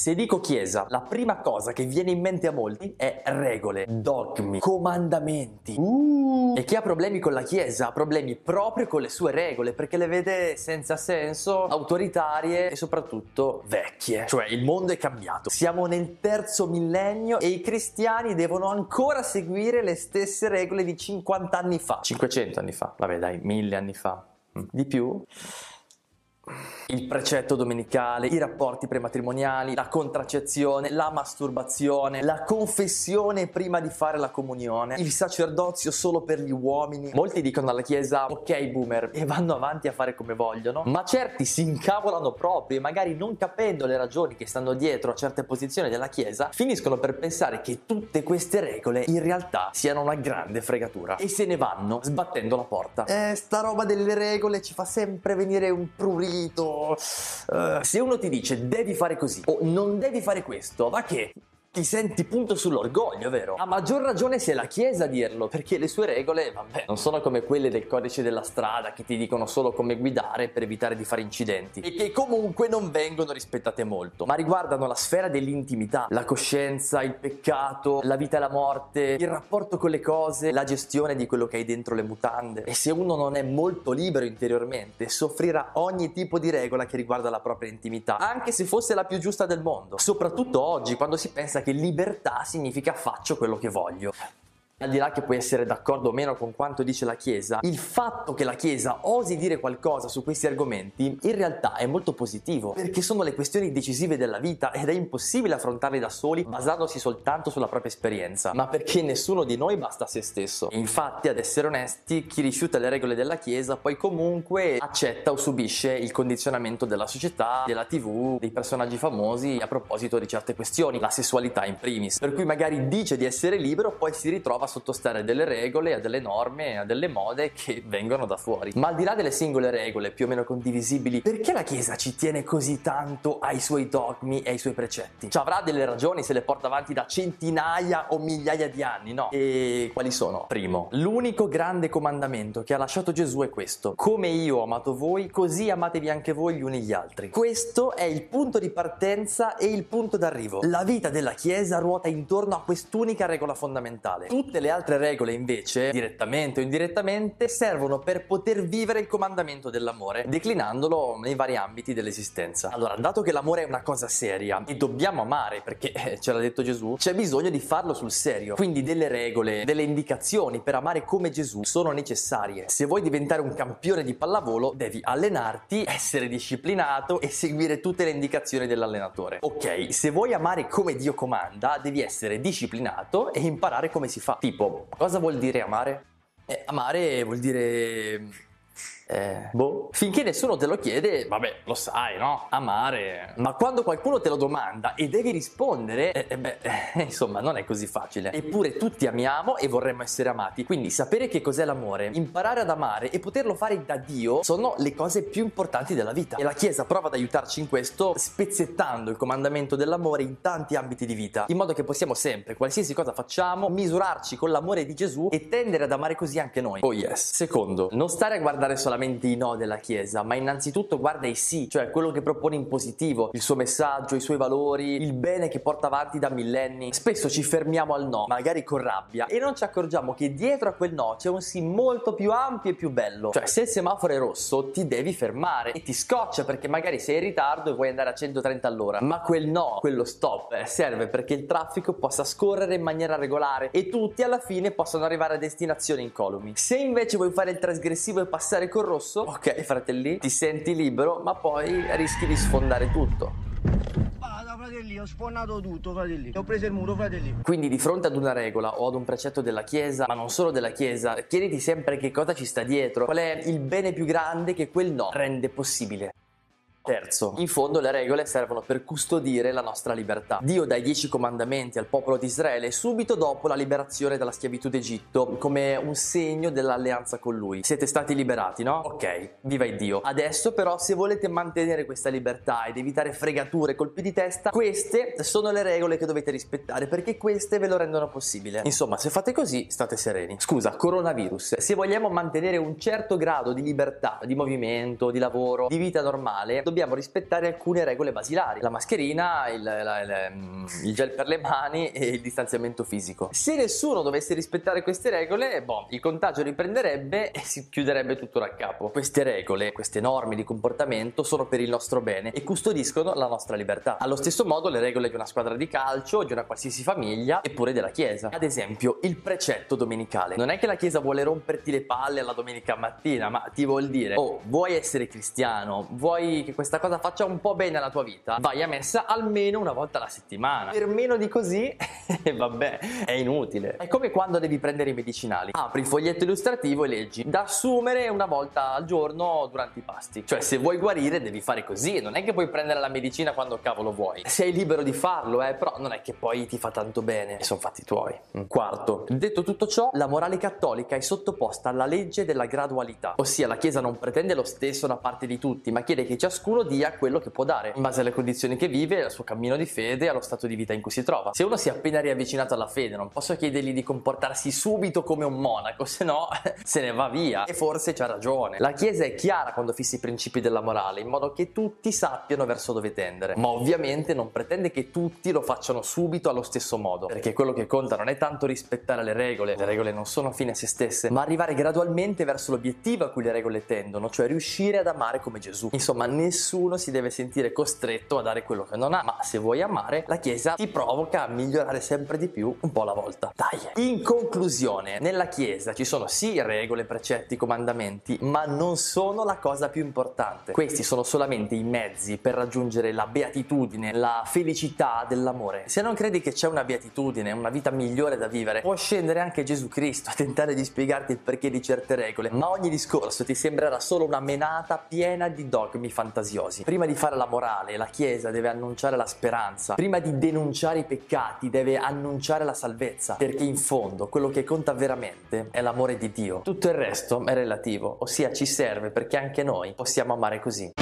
Se dico chiesa, la prima cosa che viene in mente a molti è regole, dogmi, comandamenti. Uh. E chi ha problemi con la chiesa ha problemi proprio con le sue regole perché le vede senza senso, autoritarie e soprattutto vecchie. Cioè il mondo è cambiato. Siamo nel terzo millennio e i cristiani devono ancora seguire le stesse regole di 50 anni fa. 500 anni fa. Vabbè dai, 1000 anni fa. Mm. Di più? Il precetto domenicale, i rapporti prematrimoniali, la contraccezione, la masturbazione, la confessione prima di fare la comunione, il sacerdozio solo per gli uomini. Molti dicono alla Chiesa ok boomer e vanno avanti a fare come vogliono, ma certi si incavolano proprio e magari non capendo le ragioni che stanno dietro a certe posizioni della Chiesa, finiscono per pensare che tutte queste regole in realtà siano una grande fregatura e se ne vanno sbattendo la porta. Eh, sta roba delle regole ci fa sempre venire un prurito Uh, se uno ti dice devi fare così o non devi fare questo, ma che? Ti senti punto sull'orgoglio, vero? A maggior ragione se è la Chiesa a dirlo, perché le sue regole, vabbè, non sono come quelle del codice della strada che ti dicono solo come guidare per evitare di fare incidenti e che comunque non vengono rispettate molto, ma riguardano la sfera dell'intimità, la coscienza, il peccato, la vita e la morte, il rapporto con le cose, la gestione di quello che hai dentro le mutande. E se uno non è molto libero interiormente, soffrirà ogni tipo di regola che riguarda la propria intimità, anche se fosse la più giusta del mondo. Soprattutto oggi, quando si pensa che libertà significa faccio quello che voglio al di là che puoi essere d'accordo o meno con quanto dice la Chiesa, il fatto che la Chiesa osi dire qualcosa su questi argomenti in realtà è molto positivo, perché sono le questioni decisive della vita ed è impossibile affrontarle da soli basandosi soltanto sulla propria esperienza, ma perché nessuno di noi basta a se stesso. infatti, ad essere onesti, chi rifiuta le regole della Chiesa poi comunque accetta o subisce il condizionamento della società, della TV, dei personaggi famosi a proposito di certe questioni, la sessualità in primis, per cui magari dice di essere libero, poi si ritrova sottostare a delle regole, a delle norme, a delle mode che vengono da fuori. Ma al di là delle singole regole più o meno condivisibili, perché la Chiesa ci tiene così tanto ai suoi dogmi e ai suoi precetti? Ci avrà delle ragioni se le porta avanti da centinaia o migliaia di anni, no? E quali sono? Primo, l'unico grande comandamento che ha lasciato Gesù è questo: come io ho amato voi, così amatevi anche voi gli uni gli altri. Questo è il punto di partenza e il punto d'arrivo. La vita della Chiesa ruota intorno a quest'unica regola fondamentale. Tutte le altre regole invece, direttamente o indirettamente, servono per poter vivere il comandamento dell'amore, declinandolo nei vari ambiti dell'esistenza. Allora, dato che l'amore è una cosa seria e dobbiamo amare, perché eh, ce l'ha detto Gesù, c'è bisogno di farlo sul serio. Quindi delle regole, delle indicazioni per amare come Gesù sono necessarie. Se vuoi diventare un campione di pallavolo, devi allenarti, essere disciplinato e seguire tutte le indicazioni dell'allenatore. Ok, se vuoi amare come Dio comanda, devi essere disciplinato e imparare come si fa. Tipo, cosa vuol dire amare? Eh, amare vuol dire eh, boh. Finché nessuno te lo chiede, vabbè, lo sai, no? Amare. Ma quando qualcuno te lo domanda e devi rispondere, eh, eh beh, eh, insomma, non è così facile. Eppure tutti amiamo e vorremmo essere amati. Quindi sapere che cos'è l'amore, imparare ad amare e poterlo fare da Dio sono le cose più importanti della vita. E la Chiesa prova ad aiutarci in questo spezzettando il comandamento dell'amore in tanti ambiti di vita, in modo che possiamo sempre, qualsiasi cosa facciamo, misurarci con l'amore di Gesù e tendere ad amare così anche noi. Oh yes. Secondo, non stare a guardare solamente solamente i no della Chiesa, ma innanzitutto guarda i sì, cioè quello che propone in positivo, il suo messaggio, i suoi valori, il bene che porta avanti da millenni. Spesso ci fermiamo al no, magari con rabbia, e non ci accorgiamo che dietro a quel no c'è un sì molto più ampio e più bello. Cioè, se il semaforo è rosso, ti devi fermare e ti scoccia perché magari sei in ritardo e vuoi andare a 130 all'ora. Ma quel no, quello stop, eh, serve perché il traffico possa scorrere in maniera regolare e tutti alla fine possano arrivare a destinazione incolumi. Se invece vuoi fare il trasgressivo e passare col rosso, ok fratelli, ti senti libero, ma poi rischi di sfondare tutto. Vada fratelli, ho sfondato tutto fratelli, ho preso il muro fratelli. Quindi di fronte ad una regola o ad un precetto della Chiesa, ma non solo della Chiesa, chiediti sempre che cosa ci sta dietro, qual è il bene più grande che quel no rende possibile. Terzo, in fondo le regole servono per custodire la nostra libertà. Dio dà i dieci comandamenti al popolo di Israele subito dopo la liberazione dalla schiavitù d'Egitto, come un segno dell'alleanza con lui. Siete stati liberati, no? Ok, viva il Dio. Adesso però se volete mantenere questa libertà ed evitare fregature, colpi di testa, queste sono le regole che dovete rispettare perché queste ve lo rendono possibile. Insomma, se fate così, state sereni. Scusa, coronavirus. Se vogliamo mantenere un certo grado di libertà, di movimento, di lavoro, di vita normale, dobbiamo rispettare alcune regole basilari, la mascherina, il, la, il, mm, il gel per le mani e il distanziamento fisico. Se nessuno dovesse rispettare queste regole, boh, il contagio riprenderebbe e si chiuderebbe tutto da capo. Queste regole, queste norme di comportamento sono per il nostro bene e custodiscono la nostra libertà. Allo stesso modo le regole di una squadra di calcio, di una qualsiasi famiglia e pure della chiesa. Ad esempio, il precetto domenicale. Non è che la chiesa vuole romperti le palle alla domenica mattina, ma ti vuol dire, oh, vuoi essere cristiano, vuoi che questa cosa faccia un po' bene alla tua vita, vai a messa almeno una volta alla settimana. Per meno di così, vabbè, è inutile. È come quando devi prendere i medicinali. Apri il foglietto illustrativo e leggi da assumere una volta al giorno durante i pasti. Cioè, se vuoi guarire devi fare così, non è che puoi prendere la medicina quando cavolo vuoi. Sei libero di farlo, eh, però non è che poi ti fa tanto bene e sono fatti tuoi. Mm. Quarto, detto tutto ciò, la morale cattolica è sottoposta alla legge della gradualità, ossia la Chiesa non pretende lo stesso da parte di tutti, ma chiede che ciascuno dia quello che può dare, in base alle condizioni che vive, al suo cammino di fede allo stato di vita in cui si trova. Se uno si è appena riavvicinato alla fede, non posso chiedergli di comportarsi subito come un monaco, se no se ne va via. E forse c'ha ragione. La Chiesa è chiara quando fissa i principi della morale, in modo che tutti sappiano verso dove tendere, ma ovviamente non pretende che tutti lo facciano subito allo stesso modo, perché quello che conta non è tanto rispettare le regole, le regole non sono fine a se stesse, ma arrivare gradualmente verso l'obiettivo a cui le regole tendono, cioè riuscire ad amare come Gesù. Insomma, nessuno si deve sentire costretto a dare quello che non ha, ma se vuoi amare, la Chiesa ti provoca a migliorare sempre di più un po' alla volta. Dai! In conclusione, nella Chiesa ci sono sì regole, precetti, comandamenti, ma non sono la cosa più importante. Questi sono solamente i mezzi per raggiungere la beatitudine, la felicità dell'amore. Se non credi che c'è una beatitudine, una vita migliore da vivere, può scendere anche Gesù Cristo a tentare di spiegarti il perché di certe regole, ma ogni discorso ti sembrerà solo una menata piena di dogmi fantasiosi. Prima di fare la morale, la Chiesa deve annunciare la speranza, prima di denunciare i peccati deve annunciare la salvezza, perché in fondo quello che conta veramente è l'amore di Dio. Tutto il resto è relativo, ossia ci serve perché anche noi possiamo amare così.